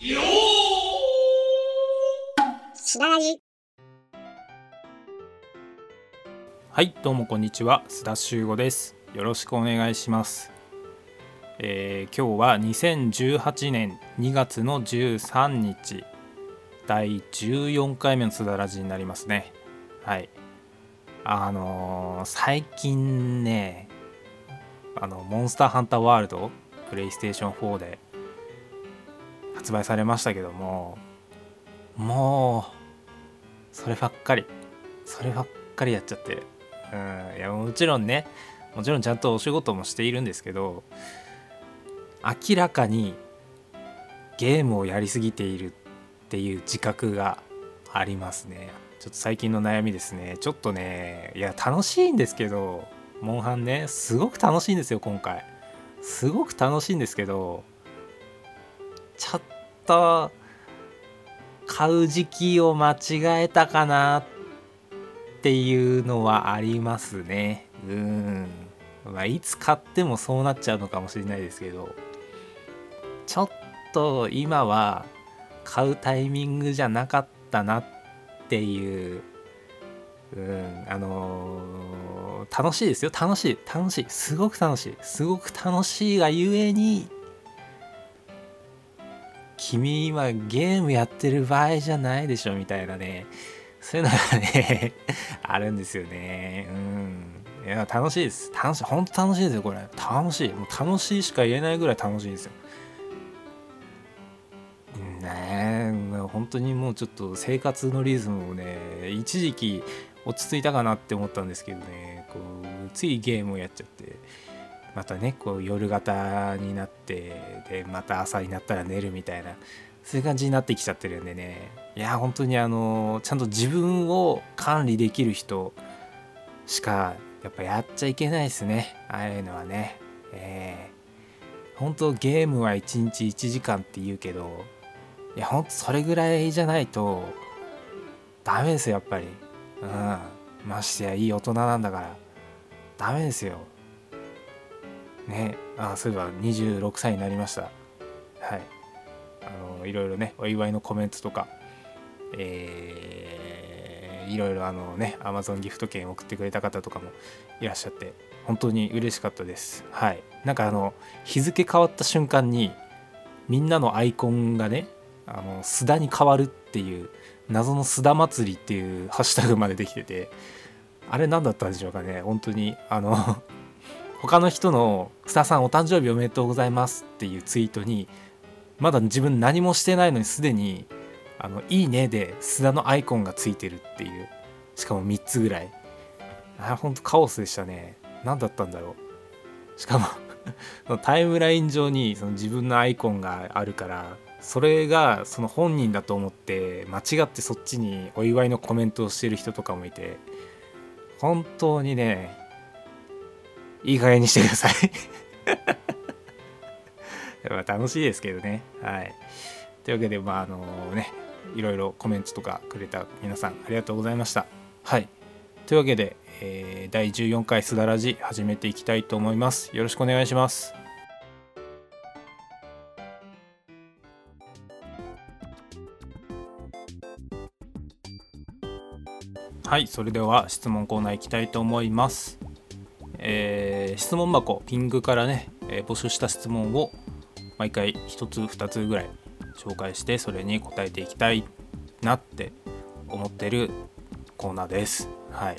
しらじはいどうもこんにちは。須田修吾です。よろしくお願いします、えー今日は2018年2月の13日第14回目の須田ラジになりますね。はい。あのー最近ねあのモンスターハンターワールドプレイステーション4で発売されましたけどももうそればっかりそればっかりやっちゃって。うんいやもちろんねもちろんちゃんとお仕事もしているんですけど明らかにゲームをやりすぎているっていう自覚がありますね。ちょっと最近の悩みですね。ちょっとねいや楽しいんですけどモンハンねすごく楽しいんですよ今回。すごく楽しいんですけどちょっと買う時期を間違えたかなっていうのはありますね。うん。まあいつ買ってもそうなっちゃうのかもしれないですけど。ちょっと今は買うタイミングじゃなかったなっていう。うん。あのー楽しいですよ。楽しい。楽しい。すごく楽しい。すごく楽しいがゆえに君今ゲームやってる場合じゃないでしょみたいなね。そういうのがね あるんですよね。うん。いや楽しいです。楽しい。本当楽しいですよこれ。楽しい。もう楽しいしか言えないぐらい楽しいですよ。ねえ。本当にもうちょっと生活のリズムをね一時期落ち着いたかなって思ったんですけどね。こうついゲームをやっちゃって。またねこう夜型になってでまた朝になったら寝るみたいなそういう感じになってきちゃってるんでね。いや本当にあのちゃんと自分を管理できる人しかやっぱやっちゃいけないですね。ああいうのはね。えー、本当ゲームは1日1時間って言うけどいやほんとそれぐらいじゃないとダメですよやっぱり。うん。ましてやいい大人なんだから。ダメですよ。ねあそういえば26歳になりました。はい。あのいろいろねお祝いのコメントとかえーいろいろあのね Amazon ギフト券送ってくれた方とかもいらっしゃって本当に嬉しかったです。はい。なんかあの日付変わった瞬間にみんなのアイコンがねあの須田に変わるっていう謎の須田祭りっていうハッシュタグまでできててあれ何だったんでしょうかね。本当にあの他の人の「須田さんお誕生日おめでとうございます」っていうツイートにまだ自分何もしてないのにすでに「あのいいね」で須田のアイコンがついてるっていうしかも3つぐらい。あ本当カオスでしたね。何だったんだろう。しかもそのタイムライン上にその自分のアイコンがあるからそれがその本人だと思って間違ってそっちにお祝いのコメントをしてる人とかもいて本当にねいい加減にしてください。楽しいですけどね。はい。というわけでまああのねいろいろコメントとかくれた皆さんありがとうございました。はい。というわけで、えー第14回すだらじ始めていきたいと思います。よろしくお願いします。はい。それでは質問コーナー行きたいと思います。えー質問箱ピングからね、えー募集した質問を毎回1つ2つぐらい紹介してそれに答えていきたいなって思ってるコーナーです。はい。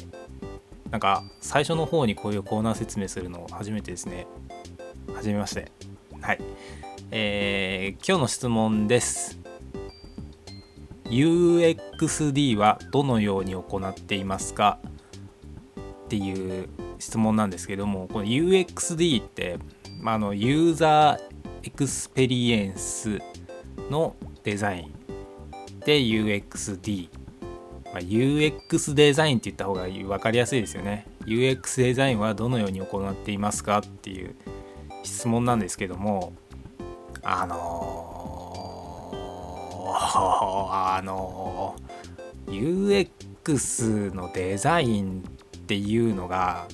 なんか最初の方にこういうコーナー説明するの初めてですね。はじめまして。はい。えー今日の質問です。UXD はどのように行っていますか？っていう質問なんですけどもこの UXD って、まあ、のユーザーエクスペリエンスのデザインで UXD、まあ、UX デザインって言った方が分かりやすいですよね。UX デザインはどのように行っていますかっていう質問なんですけどもあのーあのー UX のデザインっていうのが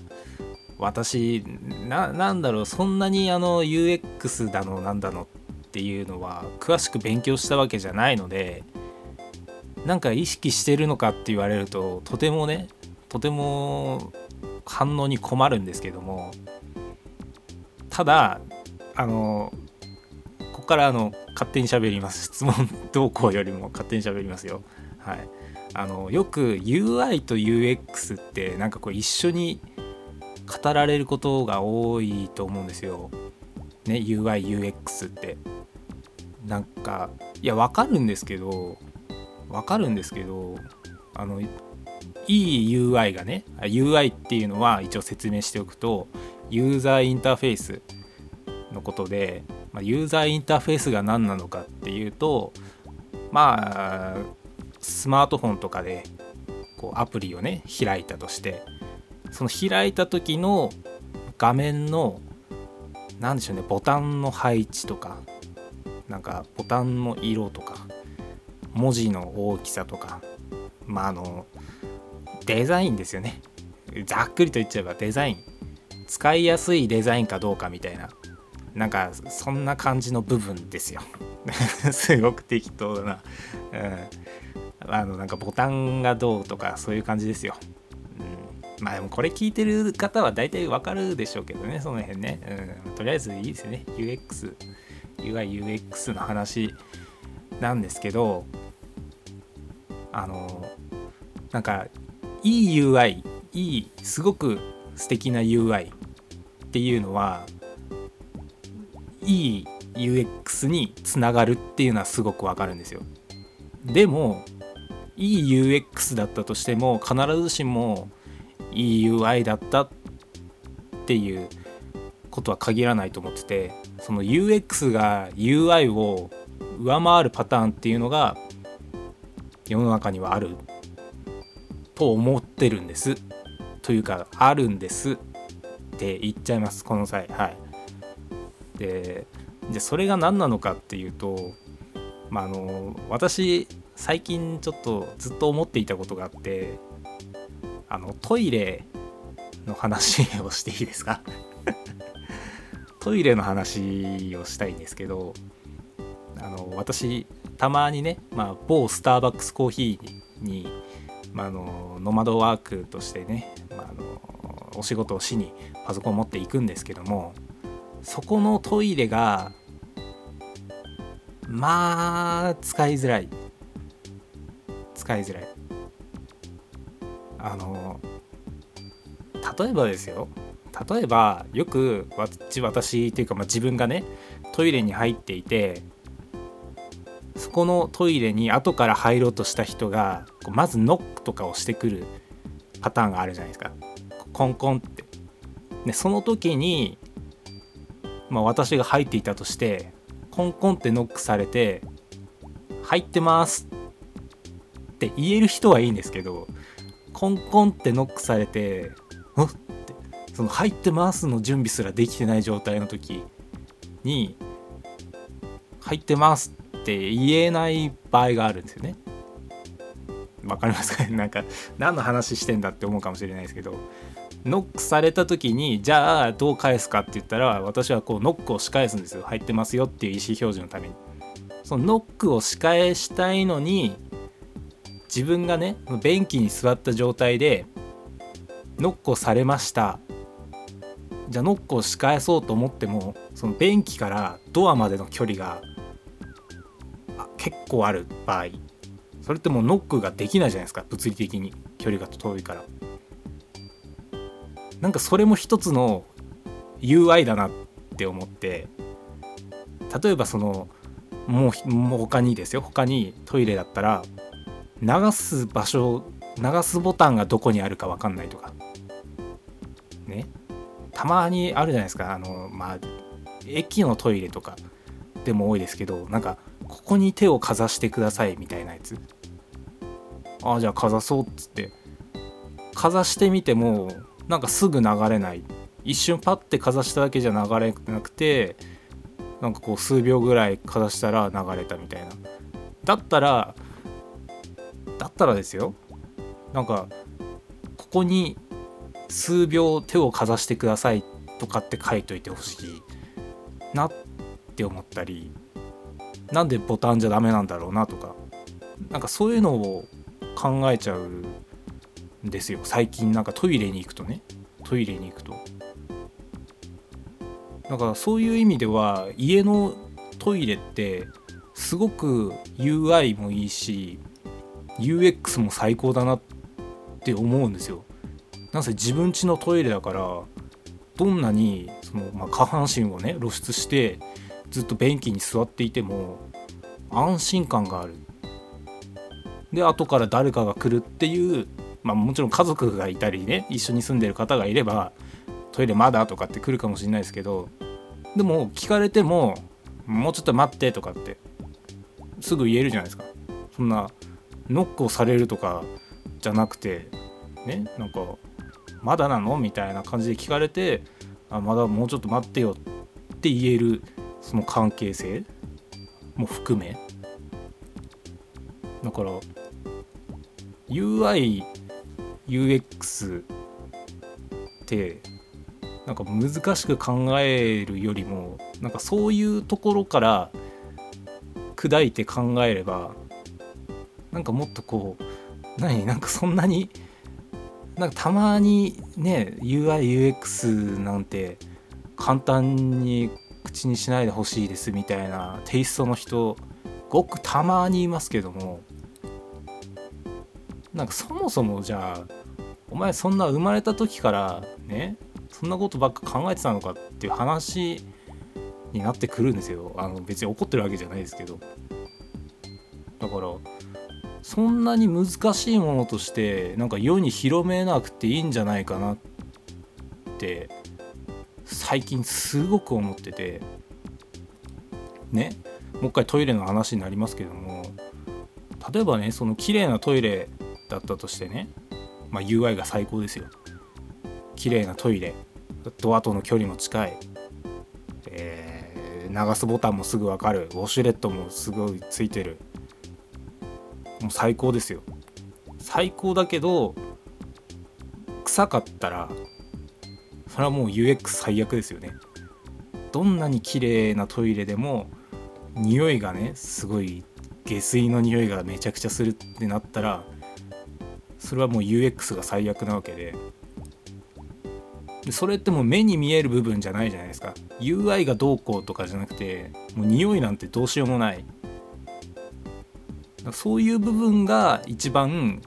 私ななんだろうそんなにあの UX だのなんだのっていうのは詳しく勉強したわけじゃないのでなんか意識してるのかって言われるととてもねとても反応に困るんですけどもただあのここからあの勝手に喋ります。質問動向よりも勝手に喋りますよ。はい。あのよく UI と UX ってなんかこう一緒に語られることが多いと思うんですよ。ね UIUX ってなんかいやわかるんですけどわかるんですけどあのいい UI がね UI っていうのは一応説明しておくとユーザーインターフェースのことで、まあ、ユーザーインターフェースが何なのかっていうとまあスマートフォンとかでこうアプリをね開いたとしてその開いた時の画面の何でしょうねボタンの配置とかなんかボタンの色とか文字の大きさとかまああのデザインですよね。ざっくりと言っちゃえばデザイン。使いやすいデザインかどうかみたいな。なんかそんな感じの部分ですよ。すごく適当だな、うん、あのなんかボタンがどうとかそういう感じですよ、うん、まあでもこれ聞いてる方は大体わかるでしょうけどねその辺ね、うん、とりあえずいいですよね。UX UIUX の話なんですけどあのなんかいい UI いいすごく素敵な UI っていうのはいい UX につながるっていうのはすごくわかるんですよ。でもいい UX だったとしても必ずしもいい UI だったっていうことは限らないと思っててその UX が UI を上回るパターンっていうのが世の中にはあると思ってるんです。というかあるんですって言っちゃいます。この際はい。ででそれが何なのかっていうとまああの私最近ちょっとずっと思っていたことがあってあのトイレの話をしていいですか？トイレの話をしたいんですけどあの私たまにね、まあ、某スターバックスコーヒーに、まあ、あのノマドワークとしてね、まあ、あのお仕事をしにパソコンを持っていくんですけどもそこのトイレがまあ使いづらい。使いづらい。あの例えばですよ。例えばよく私っていうか、まあ、自分がねトイレに入っていてそこのトイレに後から入ろうとした人がまずノックとかをしてくるパターンがあるじゃないですか。コンコンって。でその時に、まあ、私が入っていたとしてコンコンってノックされて「入ってます」って言える人はいいんですけどコンコンってノックされて「ん?」ってその「入ってます」の準備すらできてない状態の時に「入ってます」って言えない場合があるんですよね。わかりますかね？なんか何の話してんだって思うかもしれないですけどノックされた時にじゃあどう返すかって言ったら私はこうノックを仕返すんですよ入ってますよっていう意思表示のためにそのノックを仕返したいのに自分がね便器に座った状態でノックをされました。じゃあノックを仕返そうと思ってもその便器からドアまでの距離が結構ある場合それってもうノックができないじゃないですか物理的に。距離が遠いから。なんかそれも一つの UI だなって思って例えばそのもうもう他にですよ。他にトイレだったら流す場所流すボタンがどこにあるか分かんないとか。ね。たまにあるじゃないですか。あのまあ駅のトイレとかでも多いですけどなんかここに手をかざしてくださいみたいなやつ。ああじゃあかざそうっつって。かざしてみてもなんかすぐ流れない。一瞬パッてかざしただけじゃ流れなくてなんかこう数秒ぐらいかざしたら流れたみたいな。だったらだったらですよ。なんかここに数秒手をかざしてくださいとかって書いといてほしいなって思ったりなんでボタンじゃダメなんだろうなとかなんかそういうのを考えちゃうんですよ。最近なんかトイレに行くとね。トイレに行くと。だかそういう意味では家のトイレってすごく UI もいいし UX も最高だなって思うんですよ。なぜ自分家のトイレだからどんなにその、まあ、下半身をね露出してずっと便器に座っていても安心感がある。で後から誰かが来るっていうまあもちろん家族がいたりね一緒に住んでる方がいればトイレまだ？とかって来るかもしれないですけどでも聞かれてももうちょっと待ってとかってすぐ言えるじゃないですかそんなノックをされるとかじゃなくてねなんかまだなの？みたいな感じで聞かれてあまだもうちょっと待ってよって言えるその関係性も含め。だから UIUX ってなんか難しく考えるよりもなんかそういうところから砕いて考えればなんかもっとこう何？なんかそんなになんかたまにね UIUX なんて簡単に口にしないでほしいですみたいなテイストの人ごくたまにいますけどもなんかそもそもじゃあお前そんな生まれた時からねそんなことばっか考えてたのかっていう話になってくるんですよ。あの別に怒ってるわけじゃないですけど。だからそんなに難しいものとしてなんか世に広めなくていいんじゃないかなって最近すごく思ってて。ね？もう一回トイレの話になりますけども。例えばねその綺麗なトイレだったとしてね、まあ、UI が最高ですよ綺麗なトイレ。ドアとの距離も近い、えー、流すボタンもすぐ分かる。ウォシュレットもすごいついてる。もう最高ですよ。最高だけど臭かったらそれはもう UX 最悪ですよね。どんなに綺麗なトイレでも匂いがねすごい下水の匂いがめちゃくちゃするってなったらそれはもう UX が最悪なわけで。それってもう目に見える部分じゃないじゃないですか。UI がどうこうとかじゃなくてもう匂いなんてどうしようもない。そういう部分が一番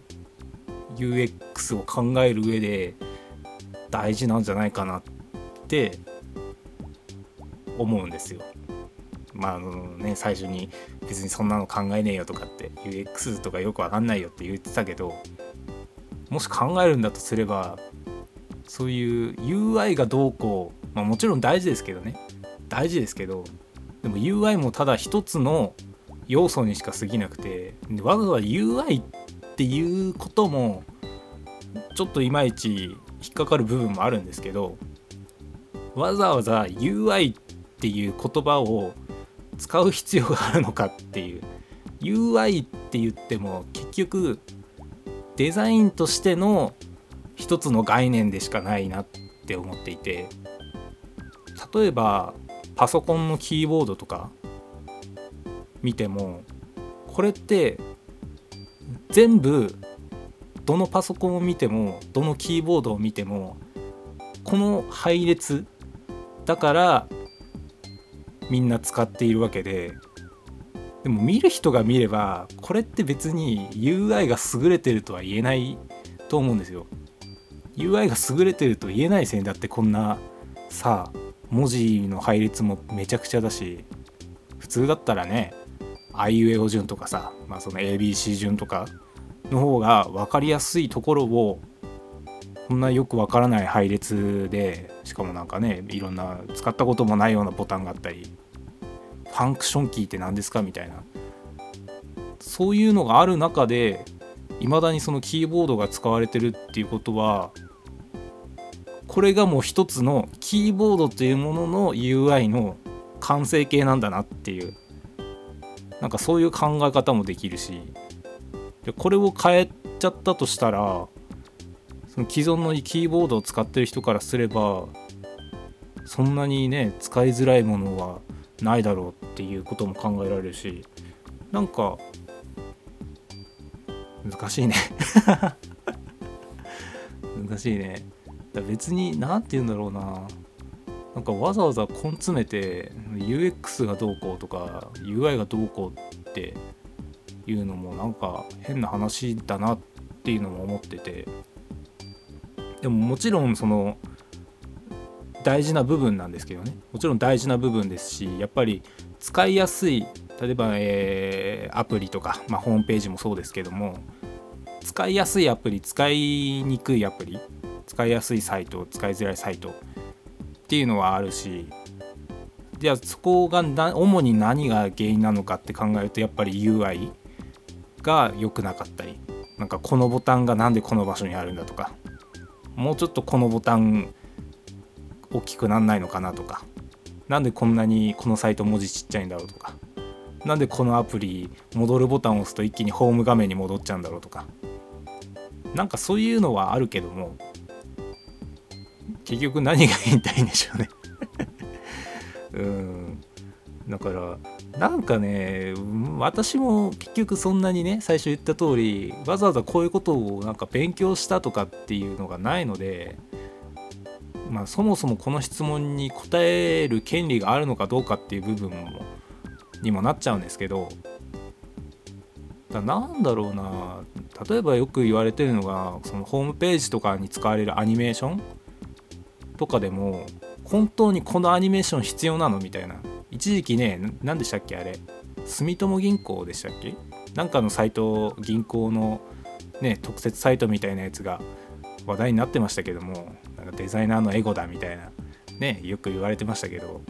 UX を考える上で大事なんじゃないかなって思うんですよ。まああのね最初に別にそんなの考えねえよとかって UX とかよくわかんないよって言ってたけどもし考えるんだとすればそういう UI がどうこう、まあ、もちろん大事ですけどね大事ですけどでも UI もただ一つの要素にしか過ぎなくてわざわざ UI っていうこともちょっといまいち引っかかる部分もあるんですけどわざわざ UI っていう言葉を使う必要があるのかっていう UI って言っても結局デザインとしての一つの概念でしかないなって思っていて例えばパソコンのキーボードとか見てもこれって全部どのパソコンを見てもどのキーボードを見てもこの配列だからみんな使っているわけででも見る人が見ればこれって別に UI が優れてるとは言えないと思うんですよ。UI が優れてると言えないですねだってこんなさ文字の配列もめちゃくちゃだし普通だったらねあいうえお順とかさ、まあ、その ABC 順とかの方が分かりやすいところをこんなよくわからない配列でしかもなんかねいろんな使ったこともないようなボタンがあったりファンクションキーって何ですかみたいな。そういうのがある中でいまだにそのキーボードが使われてるっていうことはこれがもう一つのキーボードというものの UI の完成形なんだなっていう。なんかそういう考え方もできるしでこれを変えちゃったとしたらその既存のキーボードを使ってる人からすればそんなにね使いづらいものはないだろうっていうことも考えられるしなんか難しいね。難しいね。別に何て言うんだろうな。なんかわざわざ根詰めて UX がどうこうとか UI がどうこうっていうのもなんか変な話だなっていうのも思ってて。でももちろんその大事な部分なんですけどね。もちろん大事な部分ですしやっぱり使いやすい例えば、えー、アプリとか、まあ、ホームページもそうですけども使いやすいアプリ使いにくいアプリ使いやすいサイト使いづらいサイトっていうのはあるしじゃあそこが主に何が原因なのかって考えるとやっぱり UI が良くなかったりなんかこのボタンが何でこの場所にあるんだとかもうちょっとこのボタン大きくなんないのかなとかなんでこんなにこのサイト文字ちっちゃいんだろうとかなんでこのアプリ戻るボタンを押すと一気にホーム画面に戻っちゃうんだろうとかなんかそういうのはあるけども結局何が言いたいんでしょうね。うん。だからなんかね私も結局そんなにね最初言った通りわざわざこういうことをなんか勉強したとかっていうのがないのでまあそもそもこの質問に答える権利があるのかどうかっていう部分もにもなっちゃうんですけどだなんだろうな。例えばよく言われてるのがそのホームページとかに使われるアニメーションとかでも本当にこのアニメーション必要なのみたいな。一時期ね何でしたっけあれ。住友銀行でしたっけ？なんかのサイト銀行のね特設サイトみたいなやつが話題になってましたけどもなんかデザイナーのエゴだみたいな。ねよく言われてましたけど。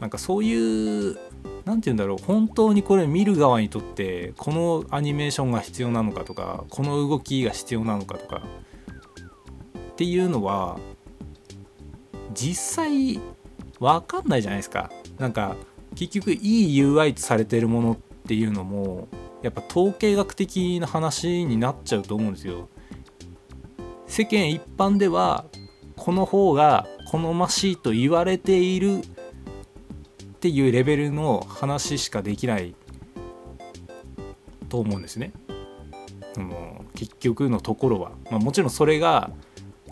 なんかそういう何て言うんだろう。本当にこれ見る側にとってこのアニメーションが必要なのかとかこの動きが必要なのかとか。っていうのは実際分かんないじゃないですか。なんか結局いい UI とされてるものっていうのもやっぱ統計学的な話になっちゃうと思うんですよ。世間一般ではこの方が好ましいと言われているっていうレベルの話しかできないと思うんですね。もう結局のところは、まあ、もちろんそれが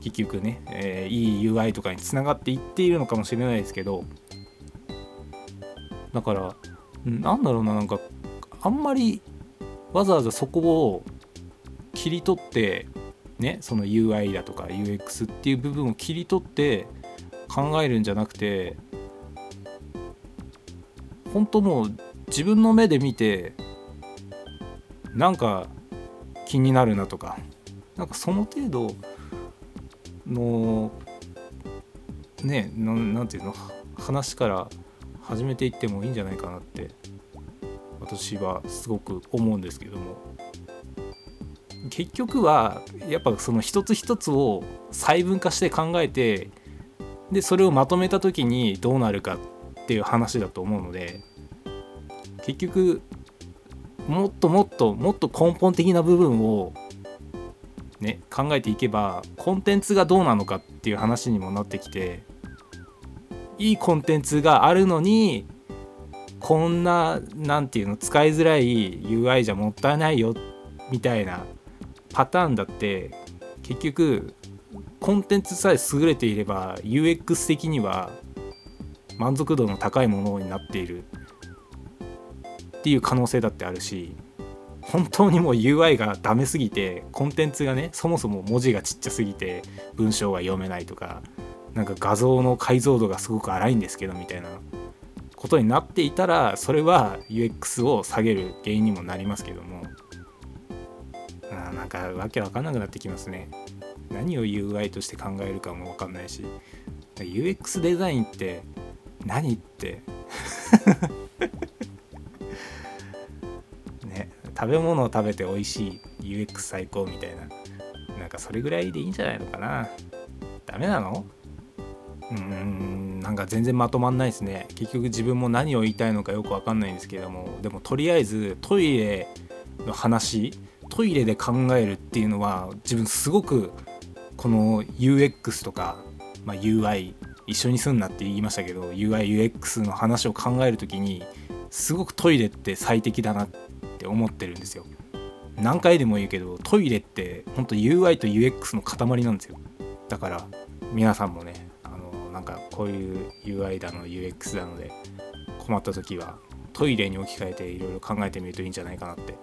結局ね、えー、いい UI とかにつながっていっているのかもしれないですけどだからなんだろうななんかあんまりわざわざそこを切り取ってねその UI だとか UX っていう部分を切り取って考えるんじゃなくて本当もう自分の目で見てなんか気になるなとかなんかその程度のねなんていうの？話から始めていってもいいんじゃないかなって私はすごく思うんですけども。結局はやっぱその一つ一つを細分化して考えてでそれをまとめた時にどうなるかっていう話だと思うので結局もっともっともっと根本的な部分をね考えていけばコンテンツがどうなのかっていう話にもなってきていいコンテンツがあるのにこんな何て言うの使いづらい UI じゃもったいないよみたいなパターンだって結局コンテンツさえ優れていれば UX 的には満足度の高いものになっているっていう可能性だってあるし本当にもう UI がダメすぎてコンテンツがねそもそも文字がちっちゃすぎて文章が読めないとかなんか画像の解像度がすごく荒いんですけどみたいなことになっていたらそれは UX を下げる原因にもなりますけども。あなんかわけわかんなくなってきますね。何を UI として考えるかもわかんないし。UX デザインって何って。食べ物を食べて美味しい UX 最高みたいな。なんかそれぐらいでいいんじゃないのかな。ダメなの？うーんなんか全然まとまんないですね。結局自分も何を言いたいのかよくわかんないんですけども。でもとりあえずトイレの話トイレで考えるっていうのは自分すごくこの UX とか、まあ、UI 一緒にすんなって言いましたけど UIUX の話を考える時にすごくトイレって最適だなっって思ってるんですよ。何回でも言うけどトイレって本当 UI と UX の塊なんですよ。だから皆さんもねあのなんかこういう UI だの UX だので困った時はトイレに置き換えていろいろ考えてみるといいんじゃないかなって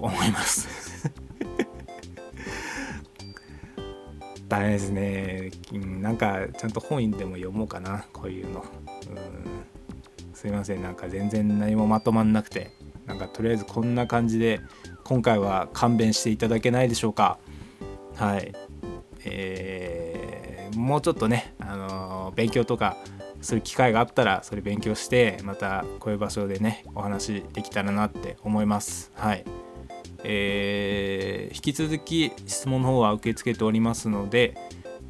思います。大変ですね、なんかちゃんと本でも読もうかなこういうの。うん。すいません。なんか全然何もまとまんなくて。なんかとりあえずこんな感じで今回は勘弁していただけないでしょうか。はい。えー、もうちょっとね、あのー、勉強とかする機会があったらそれ勉強してまたこういう場所でねお話できたらなって思います。はい。えー、引き続き質問の方は受け付けておりますので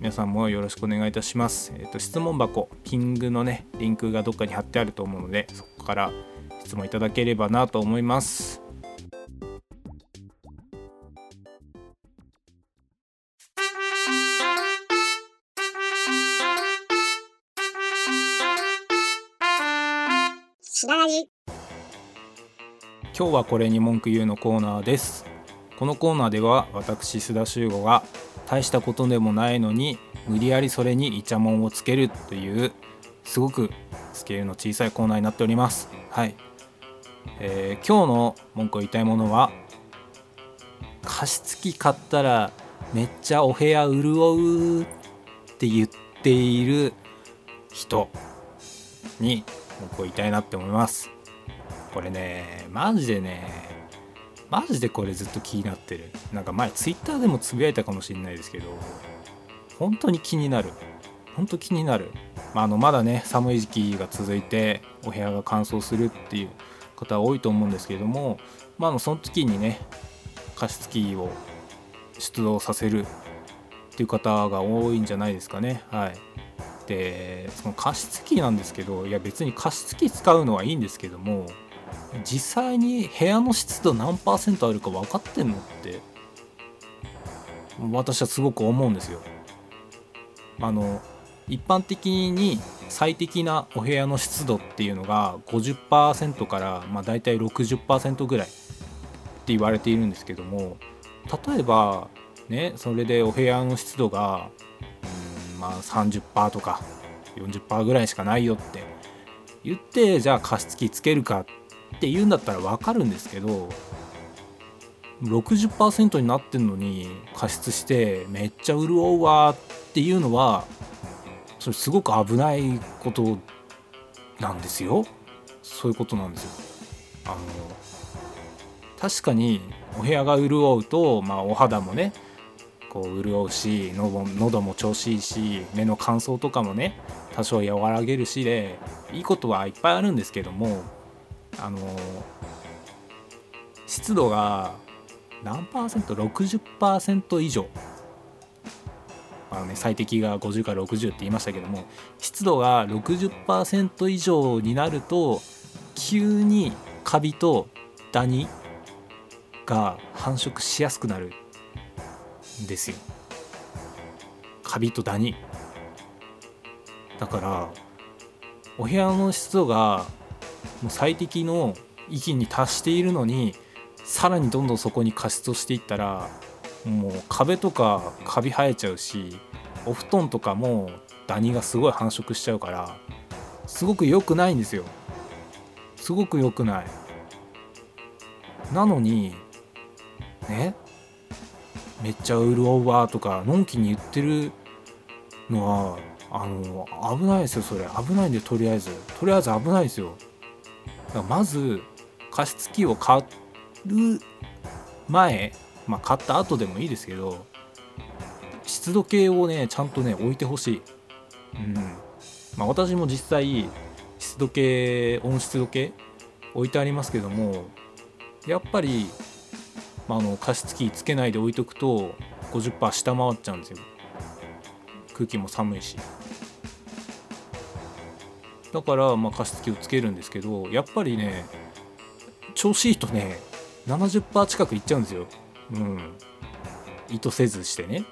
皆さんもよろしくお願いいたします。えーと、質問箱、ピングのね、リンクがどっかに貼ってあると思うので、そこから質問いただければなと思います。今日はこれに文句言うのコーナーです。このコーナーでは私須田修吾が大したことでもないのに無理やりそれにイチャモンをつけるというすごくスケールの小さいコーナーになっております。はい、えー、今日の文句を言いたいものは加湿器買ったらめっちゃお部屋潤うって言っている人に文句を言いたいなって思います。これねマジでねマジでこれずっと気になってる。なんか前ツイッターでもつぶやいたかもしれないですけど本当に気になる。本当気になる、まあ、あのまだね寒い時期が続いてお部屋が乾燥するっていう方多いと思うんですけどもまあ、のその時にね加湿器を出動させるっていう方が多いんじゃないですかねはいでその加湿器なんですけどいや別に加湿器使うのはいいんですけども実際に部屋の湿度何パーセントあるか分かってんのって私はすごく思うんですよ。あの一般的に最適なお部屋の湿度っていうのが50%から、まあ、大体60%ぐらいって言われているんですけども例えばねそれでお部屋の湿度がうんまあ30%とか40%ぐらいしかないよって言ってじゃあ加湿器つけるかって言うんだったら分かるんですけど60%になってんのに加湿してめっちゃ潤うわっていうのはそれすごく危ないことなんですよ。そういうことなんですよ。あの確かにお部屋が潤うと、まあ、お肌もねこう潤うし喉も調子いいし目の乾燥とかもね多少和らげるしでいいことはいっぱいあるんですけどもあの湿度が何パーセント？60%以上。あの、ね、最適が50から60って言いましたけども湿度が60%以上になると急にカビとダニが繁殖しやすくなるんですよ。カビとダニ。だからお部屋の湿度がもう最適の域に達しているのにさらにどんどんそこに加湿をしていったらもう壁とかカビ生えちゃうしお布団とかもダニがすごい繁殖しちゃうからすごく良くないんですよ。すごく良くない。なのにねめっちゃ潤うわとかのんきに言ってるのはあの危ないですよそれ。危ないんでとりあえず。とりあえず危ないですよ。だからまず加湿器を買う前、まあ、買った後でもいいですけど湿度計をねちゃんとね置いてほしい、うん。まあ、私も実際湿度計温湿度計置いてありますけどもやっぱり、まあ、あの加湿器つけないで置いとくと50%下回っちゃうんですよ。空気も寒いし。だからまあ加湿器をつけるんですけどやっぱりね調子いいとね70%近くいっちゃうんですよ。うん。意図せずしてね。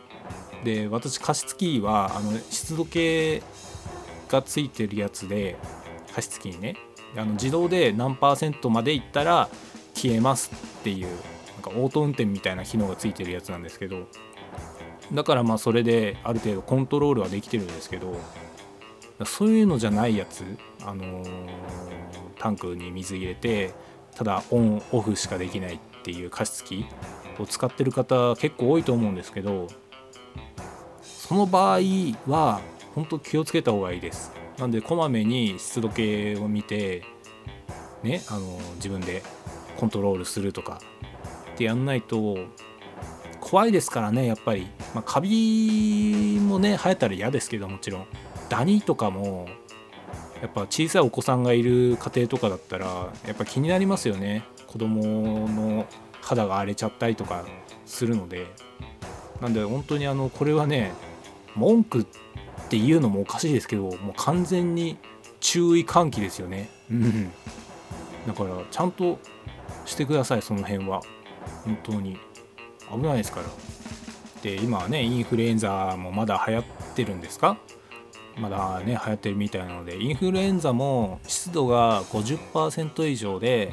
で私加湿器はあの湿度計がついてるやつで加湿器にね。あの自動で何パーセントまでいったら消えますっていうなんかオート運転みたいな機能がついてるやつなんですけど。だからまあそれである程度コントロールはできてるんですけどそういうのじゃないやつ、あのー、タンクに水入れてただオンオフしかできないっていう加湿器を使ってる方結構多いと思うんですけどその場合は本当気をつけた方がいいです。なんでこまめに湿度計を見てねあの自分でコントロールするとかってやんないと怖いですからねやっぱり、まあ、カビもね生えたら嫌ですけどもちろん。ダニとかもやっぱ小さいお子さんがいる家庭とかだったらやっぱ気になりますよね。子供の肌が荒れちゃったりとかするので。なんで本当にあのこれはね文句っていうのもおかしいですけどもう完全に注意喚起ですよね。うん。だからちゃんとしてくださいその辺は。本当に。危ないですから。で今はねインフルエンザもまだ流行ってるんですか？まだね流行ってるみたいなのでインフルエンザも湿度が50%以上で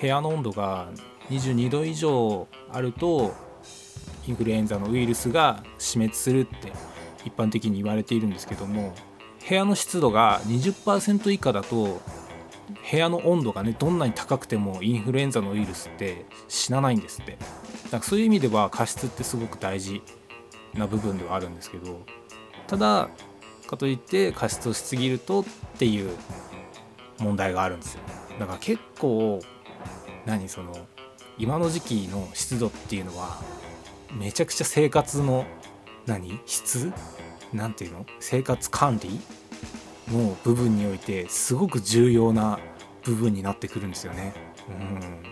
部屋の温度が22度以上あるとインフルエンザのウイルスが死滅するって一般的に言われているんですけども部屋の湿度が20%以下だと部屋の温度がねどんなに高くてもインフルエンザのウイルスって死なないんですって。だからそういう意味では加湿ってすごく大事な部分ではあるんですけどただかといって加湿をしすぎるとっていう問題があるんですよ。だから結構何その今の時期の湿度っていうのはめちゃくちゃ生活の何？質？なんていうの？生活管理の部分においてすごく重要な部分になってくるんですよね。うん、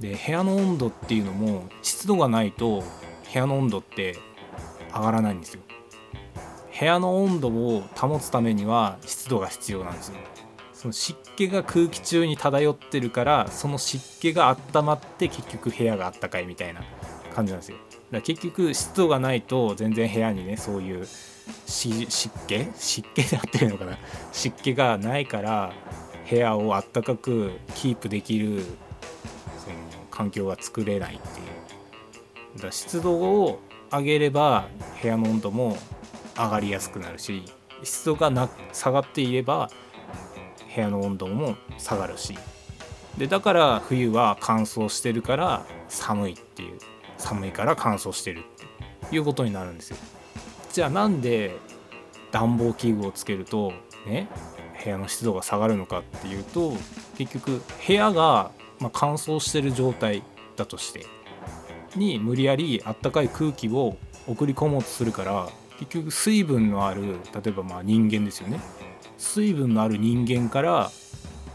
で部屋の温度っていうのも湿度がないと部屋の温度って上がらないんですよ。部屋の温度を保つためには湿度が必要なんですよ。その湿気が空気中に漂ってるからその湿気が温まって結局部屋があったかいみたいな感じなんですよ。だから結局湿度がないと全然部屋にねそういう湿気？湿気で合ってるのかな？湿気がないから部屋をあったかくキープできるその環境が作れないっていう。だ湿度を上げれば部屋の温度も上がりやすくなるし湿度がな下がっていれば部屋の温度も下がるし。でだから冬は乾燥してるから寒いっていう。寒いから乾燥してるっていうことになるんですよ。じゃあなんで暖房器具をつけるとね部屋の湿度が下がるのかっていうと結局部屋が、ま乾燥してる状態だとしてに無理やりあったかい空気を送り込もうとするから結局水分のある例えばまあ人間ですよね。水分のある人間から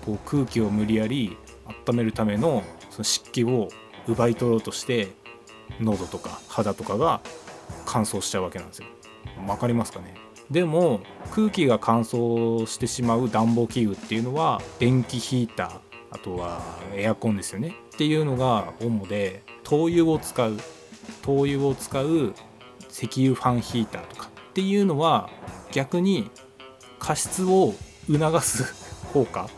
こう空気を無理やり温めるためのその湿気を奪い取ろうとして喉とか肌とかが乾燥しちゃうわけなんですよ。わかりますかね？でも空気が乾燥してしまう暖房器具っていうのは電気ヒーターあとはエアコンですよね？っていうのが主で灯油を使う灯油を使う石油ファンヒーターとかっていうのは逆に加湿を促す効果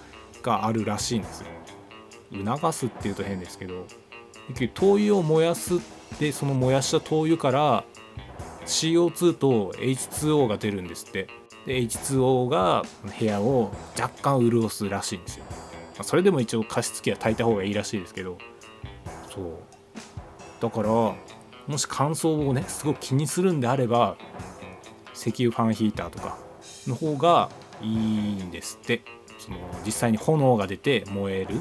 があるらしいんですよ。促すっていうと変ですけど。灯油を燃やすでその燃やした灯油から CO2 と H2O が出るんですって。で H2O が部屋を若干潤すらしいんですよ、ま、それでも一応加湿器は炊いた方がいいらしいですけど。そう。だからもし乾燥をねすごく気にするんであれば石油ファンヒーターとかの方がいいんですって。その実際に炎が出て燃える。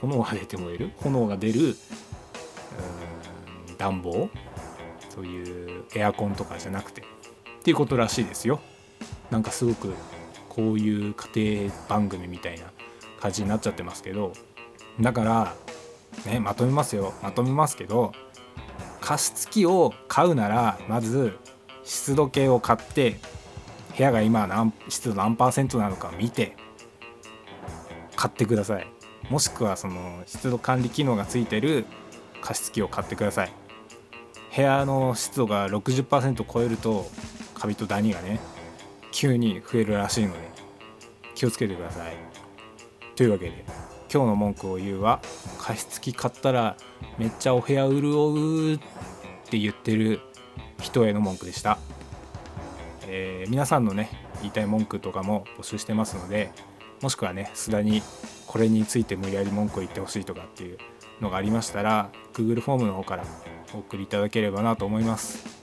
炎が出て燃える。炎が出る暖房。そういうエアコンとかじゃなくて。っていうことらしいですよ。なんかすごくこういう家庭番組みたいな感じになっちゃってますけど。だからねまとめますよ。まとめますけど加湿器を買うならまず湿度計を買って部屋が今何湿度何パーセントなのか見て買ってください。もしくはその湿度管理機能がついてる加湿器を買ってください。部屋の湿度が60%超えるとカビとダニがね急に増えるらしいので気をつけてください。というわけで今日の文句を言うは加湿器買ったらめっちゃお部屋潤うって言ってる人への文句でした、えー、皆さんのね言いたい文句とかも募集してますのでもしくはね須田にこれについて無理やり文句を言ってほしいとかっていうのがありましたら Google フォームの方からお送りいただければなと思います。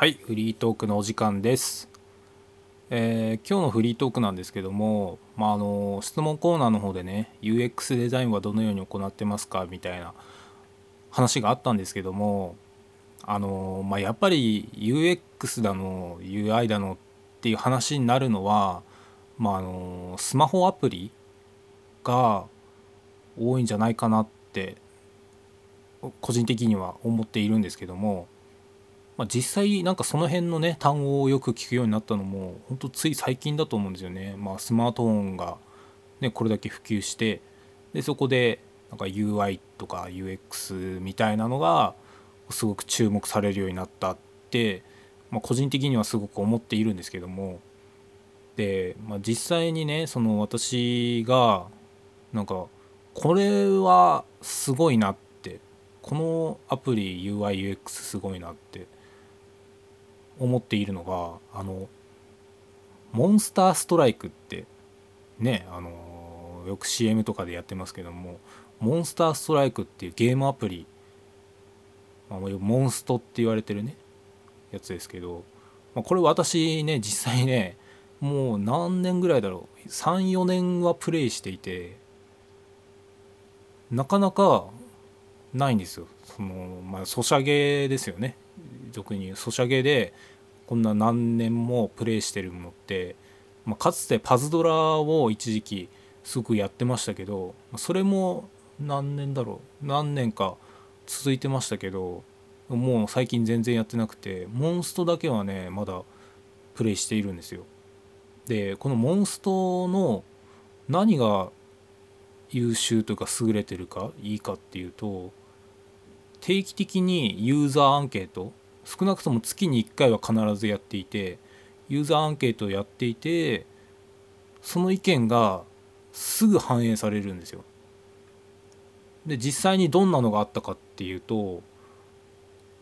はい。フリートークのお時間です。えー、今日のフリートークなんですけども、まあ、あの質問コーナーの方でね UX デザインはどのように行ってますか？みたいな話があったんですけどもあの、まあ、やっぱり UX だの UI だのっていう話になるのは、まあ、あのスマホアプリが多いんじゃないかなって個人的には思っているんですけどもまあ、実際なんかその辺のね単語をよく聞くようになったのも本当つい最近だと思うんですよね。まあ、スマートフォンが、ね、これだけ普及してでそこでなんか UI とか UX みたいなのがすごく注目されるようになったって、まあ、個人的にはすごく思っているんですけどもで、まあ、実際にねその私がなんかこれはすごいなってこのアプリ UIUX すごいなって思っているのがあのモンスターストライクってねあのよく CM とかでやってますけどもモンスターストライクっていうゲームアプリ、まあ、モンストって言われてるねやつですけど、まあ、これ私ね実際ねもう何年ぐらいだろう34年はプレイしていてなかなかないんですよ。そのまあソシャゲですよね。俗に言うソシャゲでこんな何年もプレイしてるのって、まあ、かつてパズドラを一時期すごくやってましたけどそれも何年だろう？何年か続いてましたけどもう最近全然やってなくてモンストだけはねまだプレイしているんですよ。でこのモンストの何が優秀というか優れてるかいいかっていうと定期的にユーザーアンケート少なくとも月に1回は必ずやっていてユーザーアンケートをやっていてその意見がすぐ反映されるんですよ。で実際にどんなのがあったかっていうと、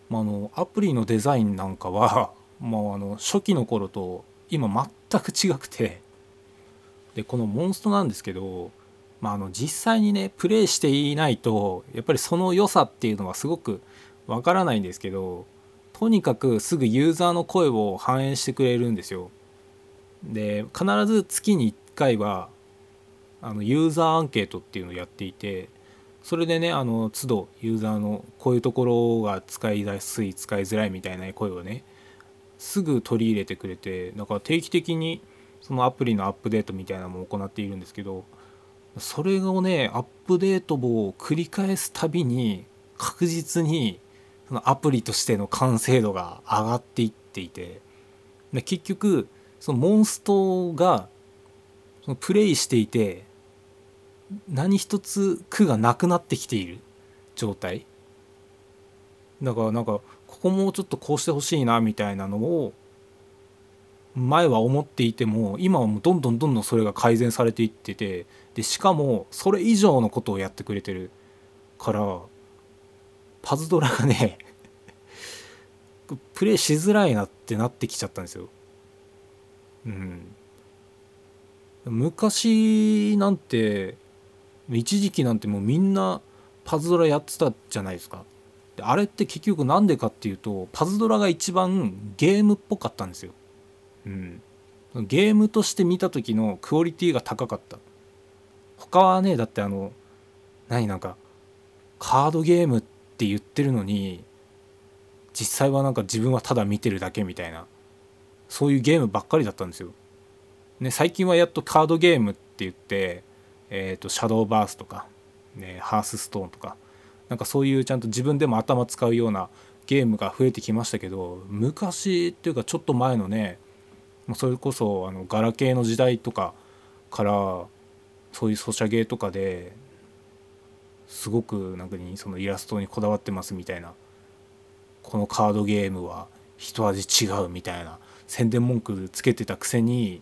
まあ、あのアプリのデザインなんかは、まあ、あの初期の頃と今全く違くてでこのモンストなんですけど、まあ、あの実際にねプレイしていないとやっぱりその良さっていうのはすごくわからないんですけどとにかくすぐユーザーの声を反映してくれるんですよ。で必ず月に1回はあのユーザーアンケートっていうのをやっていてそれでねあの都度ユーザーのこういうところが使いやすい使いづらいみたいな声をねすぐ取り入れてくれてだから定期的にそのアプリのアップデートみたいなのも行っているんですけどそれをねアップデートを繰り返すたびに確実にそのアプリとしての完成度が上がっていっていて結局そのモンストがそのプレイしていて何一つ苦がなくなってきている状態。だからなんかここもちょっとこうしてほしいなみたいなのを前は思っていても今はもうどんどんどんどんそれが改善されていっててでしかもそれ以上のことをやってくれてるからパズドラがねプレイしづらいなってなってきちゃったんですよ。うん。昔なんて一時期なんてもうみんなパズドラやってたじゃないですか。であれって結局なんでかっていうとパズドラが一番ゲームっぽかったんですよ。うん。ゲームとして見た時のクオリティが高かった。他はねだってあの何なんかカードゲームってって言ってるのに実際はなんか自分はただ見てるだけみたいなそういうゲームばっかりだったんですよ。ね、最近はやっとカードゲームって言って、えーと、シャドーバースとか、ね、ハースストーンとかなんかそういうちゃんと自分でも頭使うようなゲームが増えてきましたけど昔っていうかちょっと前のねそれこそあのガラケーの時代とかからそういうソシャゲとかですごくなんかにそのイラストにこだわってますみたいな。このカードゲームは一味違うみたいな。宣伝文句つけてたくせに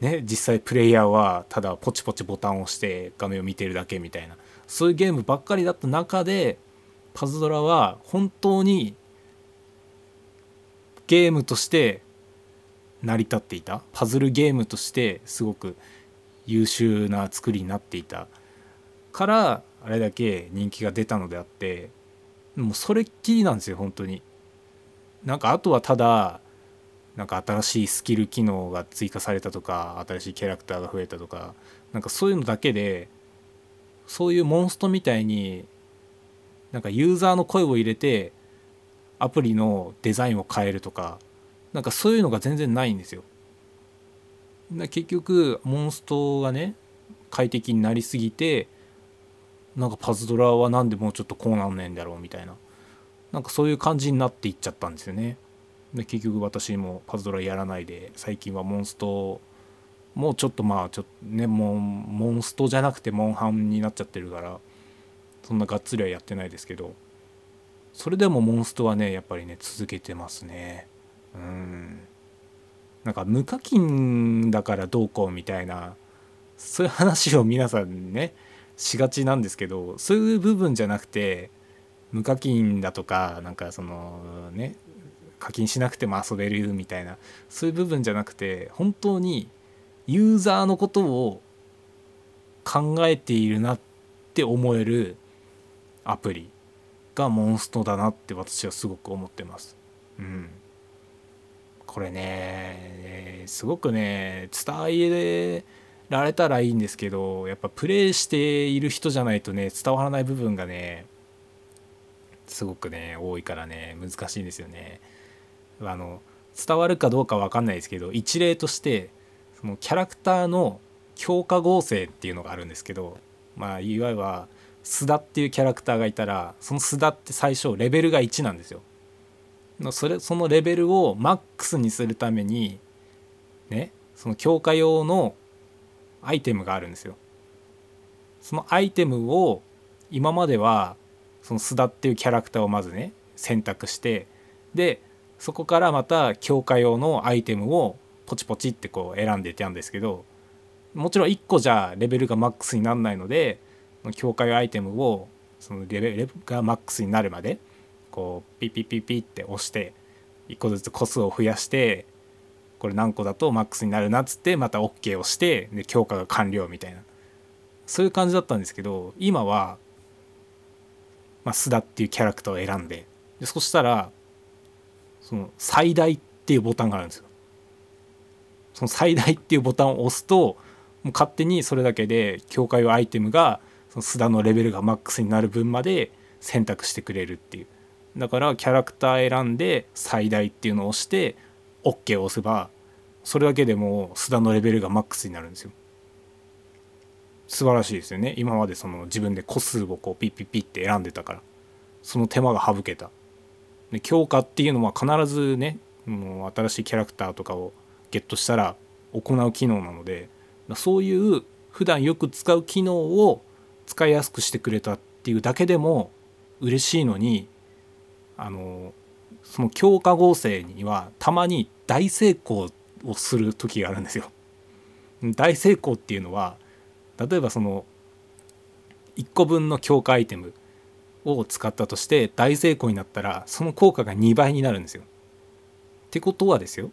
ね実際プレイヤーはただポチポチボタンを押して画面を見てるだけみたいな。そういうゲームばっかりだった中でパズドラは本当にゲームとして成り立っていた。パズルゲームとしてすごく優秀な作りになっていたからあれだけ人気が出たのであってもうそれっきりなんですよ本当になんかあとはただなんか新しいスキル機能が追加されたとか新しいキャラクターが増えたとかなんかそういうのだけでそういうモンストみたいになんかユーザーの声を入れてアプリのデザインを変えるとかなんかそういうのが全然ないんですよ。結局モンストがね快適になりすぎてなんかパズドラは何でもうちょっとこうなんねんだろうみたいな。なんかそういう感じになっていっちゃったんですよね。で結局私もパズドラやらないで最近はモンストもうちょっとまあちょっとねもうモンストじゃなくてモンハンになっちゃってるからそんながっつりはやってないですけどそれでもモンストはねやっぱりね続けてますね。うん。なんか無課金だからどうこうみたいなそういう話を皆さんねしがちなんですけどそういう部分じゃなくて無課金だとかなんかそのね課金しなくても遊べるみたいなそういう部分じゃなくて本当にユーザーのことを考えているなって思えるアプリがモンストだなって私はすごく思ってます。うん、これねすごくね伝えられたらいいんですけどやっぱプレイしている人じゃないとね伝わらない部分がねすごくね多いからね難しいんですよね。あの伝わるかどうか分かんないですけど一例としてそのキャラクターの強化合成っていうのがあるんですけどまあいわゆる須田っていうキャラクターがいたらその須田って最初レベルが1なんですよ。それそのレベルをマックスにするためにねその強化用のアイテムがあるんですよ。そのアイテムを今まではその須田っていうキャラクターをまずね選択してでそこからまた強化用のアイテムをポチポチってこう選んでいたんですけどもちろん1個じゃレベルがマックスにならないので強化用アイテムをそのレベルがマックスになるまでこうピピピピッって押して1個ずつ個数を増やしてこれ何個だとマックスになるなっつってまた OK をしてで強化が完了みたいなそういう感じだったんですけど今は、まあ、須田っていうキャラクターを選んででそしたらその最大っていうボタンがあるんですよ。その最大っていうボタンを押すともう勝手にそれだけで境界用アイテムがその須田のレベルがマックスになる分まで選択してくれるっていうだからキャラクター選んで最大っていうのを押して OK を押せばそれだけでも須田のレベルがマックスになるんですよ。素晴らしいですよね。今までその自分で個数をこうピッピッピッって選んでたから。その手間が省けた。で強化っていうのは必ずねもう新しいキャラクターとかをゲットしたら行う機能なのでそういう普段よく使う機能を使いやすくしてくれたっていうだけでも嬉しいのにあのその強化合成にはたまに大成功をする時があるんですよ。大成功っていうのは例えばその1個分の強化アイテムを使ったとして大成功になったらその効果が2倍になるんですよ。ってことはですよ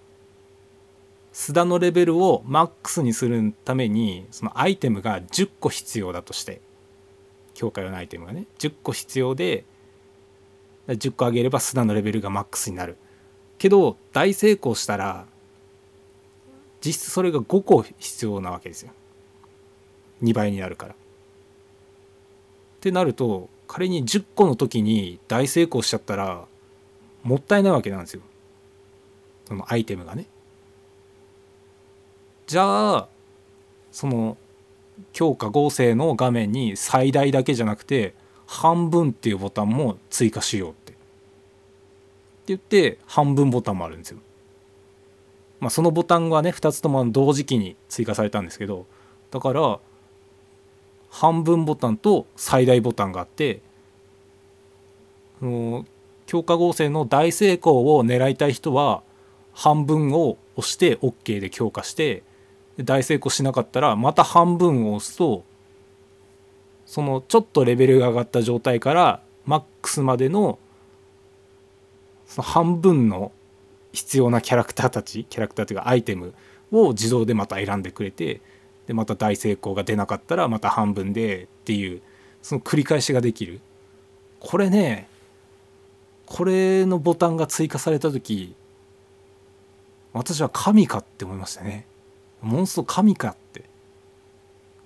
須田のレベルをマックスにするためにそのアイテムが10個必要だとして強化用のアイテムがね10個必要で10個上げれば須田のレベルがマックスになるけど大成功したら実質それが5個必要なわけですよ。2倍になるから。ってなると仮に10個の時に大成功しちゃったらもったいないわけなんですよ。そのアイテムがね。じゃあその強化合成の画面に最大だけじゃなくて半分っていうボタンも追加しよう。言って半分ボタンもあるんですよ。まあ、そのボタンがね2つとも同時期に追加されたんですけどだから半分ボタンと最大ボタンがあってその強化合成の大成功を狙いたい人は半分を押して OK で強化して大成功しなかったらまた半分を押すとそのちょっとレベルが上がった状態からマックスまでのその半分の必要なキャラクターたちキャラクターというかアイテムを自動でまた選んでくれてでまた大成功が出なかったらまた半分でっていうその繰り返しができる。これねこれのボタンが追加された時私は神かって思いましたね。モンスト神かって。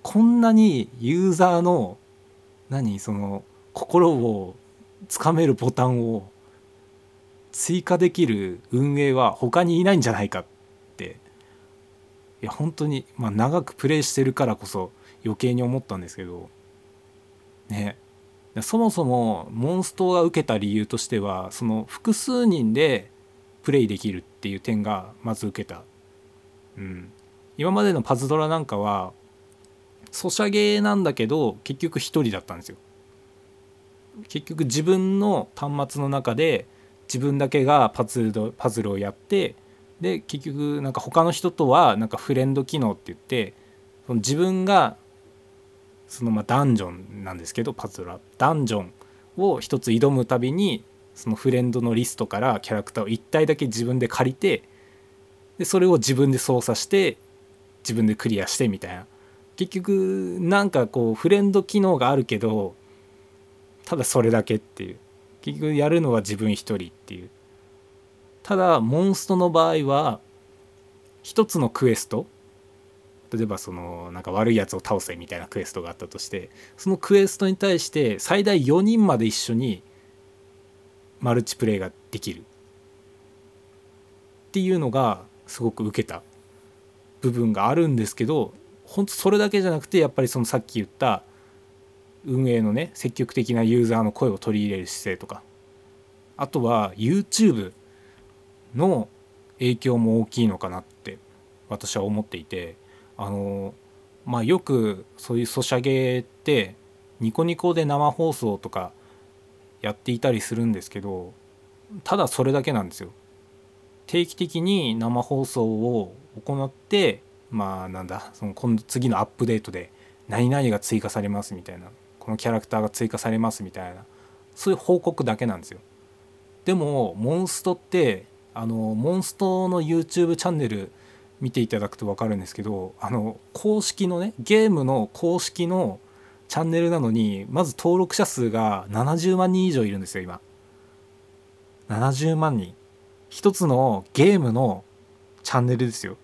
こんなにユーザーの何その心をつかめるボタンを追加できる運営は他にいないんじゃないかって。いや本当にまあ長くプレイしてるからこそ余計に思ったんですけど。ね。そもそもモンストが受けた理由としてはその複数人でプレイできるっていう点がまず受けた、うん、今までのパズドラなんかはソシャゲなんだけど結局1人だったんですよ。結局自分の端末の中で自分だけがパズルパズルをやってで結局なんか他の人とはなんかフレンド機能って言ってその自分がそのまあダンジョンなんですけどパズルは。ダンジョンを一つ挑むたびにそのフレンドのリストからキャラクターを1体だけ自分で借りてでそれを自分で操作して自分でクリアしてみたいな。結局なんかこうフレンド機能があるけどただそれだけっていう。結局やるのは自分一人っていう。ただモンストの場合は一つのクエスト。例えばそのなんか悪いやつを倒せみたいなクエストがあったとしてそのクエストに対して最大4人まで一緒にマルチプレイができる。っていうのがすごく受けた部分があるんですけど本当それだけじゃなくてやっぱりそのさっき言った運営のね積極的なユーザーの声を取り入れる姿勢とか。あとは YouTube の影響も大きいのかなって私は思っていて。あのまあよくそういうソシャゲってニコニコで生放送とかやっていたりするんですけどただそれだけなんですよ。定期的に生放送を行ってまあなんだその今度次のアップデートで何々が追加されますみたいな。このキャラクターが追加されますみたいな。そういう報告だけなんですよ。でもモンストってあのモンストの YouTube チャンネル見ていただくと分かるんですけどあの公式のねゲームの公式のチャンネルなのにまず登録者数が70万人以上いるんですよ今。70万人。一つのゲームのチャンネルですよ。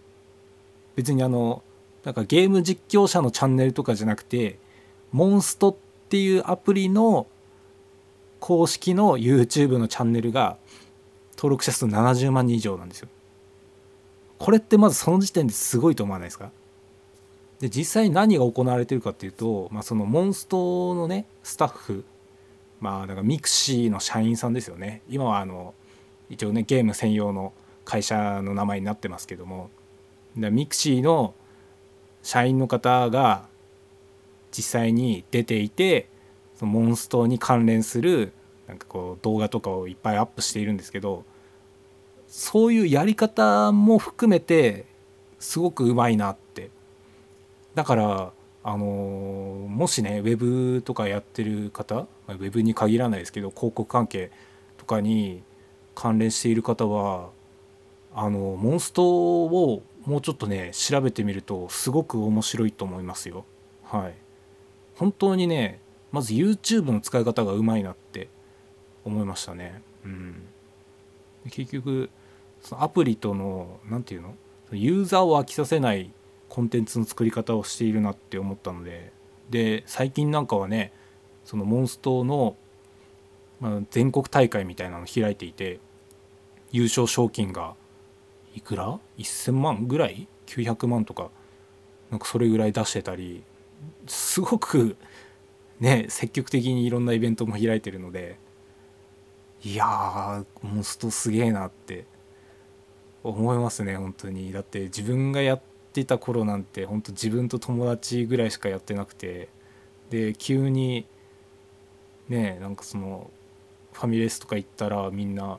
別にあのなんかゲーム実況者のチャンネルとかじゃなくてモンストっっていうアプリの公式の YouTube のチャンネルが登録者数70万人以上なんですよ。これってまずその時点ですごいと思わないですか？で実際何が行われてるかっていうと、まあ、そのモンストのねスタッフまあだからミクシーの社員さんですよね。今はあの一応ねゲーム専用の会社の名前になってますけども。ミクシーの社員の方が実際に出ていてそのモンストに関連するなんかこう動画とかをいっぱいアップしているんですけどそういうやり方も含めてすごくうまいなってだからあのもしねウェブとかやってる方ウェブに限らないですけど広告関係とかに関連している方はあのモンストをもうちょっとね調べてみるとすごく面白いと思いますよはい。本当にねまず YouTube の使い方がうまいなって思いましたね。うん、結局そのアプリとの何て言うの？ユーザーを飽きさせないコンテンツの作り方をしているなって思ったのでで最近なんかはねそのモンストの、まあ、全国大会みたいなの開いていて優勝賞金がいくら ?1000 万ぐらい ?900 万とかなんかそれぐらい出してたりすごくね積極的にいろんなイベントも開いてるのでいやーモンストすげえなって思いますね本当に。だって自分がやってた頃なんて本当自分と友達ぐらいしかやってなくてで急にねなんかそのファミレスとか行ったらみんな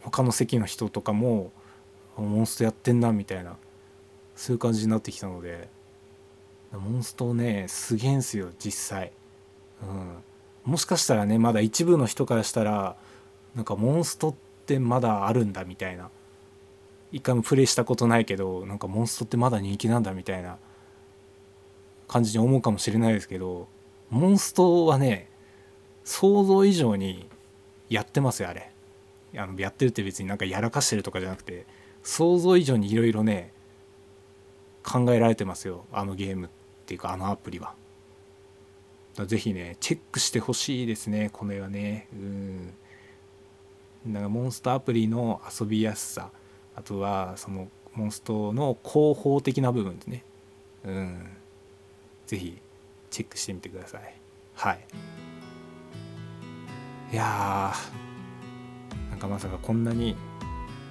他の席の人とかもモンストやってんなみたいなそういう感じになってきたのでモンストねすげえんすよ実際、うん、もしかしたらねまだ一部の人からしたらなんかモンストってまだあるんだみたいな。一回もプレイしたことないけどなんかモンストってまだ人気なんだみたいな。感じに思うかもしれないですけどモンストはね想像以上にやってますよあれ。あのやってるって別になんかやらかしてるとかじゃなくて想像以上にいろいろね考えられてますよあのゲーム。ってっていうかあのアプリは。ぜひねチェックしてほしいですねこれはね。うん。なんかモンストアプリの遊びやすさ。あとはそのモンストの広報的な部分ですね。うん。ぜひチェックしてみてください。はい。いやー。なんかまさかこんなに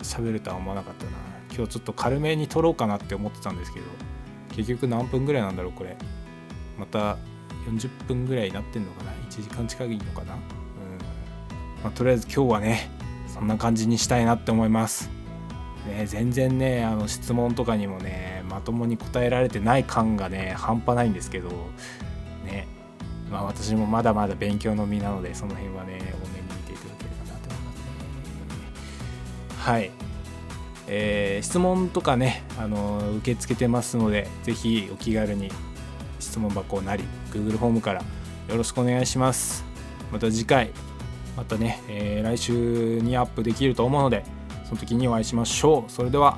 喋るとは思わなかったな。今日ちょっと軽めに撮ろうかなって思ってたんですけど。結局何分ぐらいなんだろうこれ。また40分ぐらいになってんのかな？1時間近いのかな？うん、まあ、とりあえず今日はねそんな感じにしたいなって思います。ね、全然ねあの質問とかにもねまともに答えられてない感がね半端ないんですけどね。まあ私もまだまだ勉強の身なのでその辺はね多めに見ていただければなと思いますね。はい。えー、質問とかねあの受け付けてますので是非お気軽に質問箱なり Google フォームからよろしくお願いします。また次回またね、えー、来週にアップできると思うのでその時にお会いしましょう。それでは。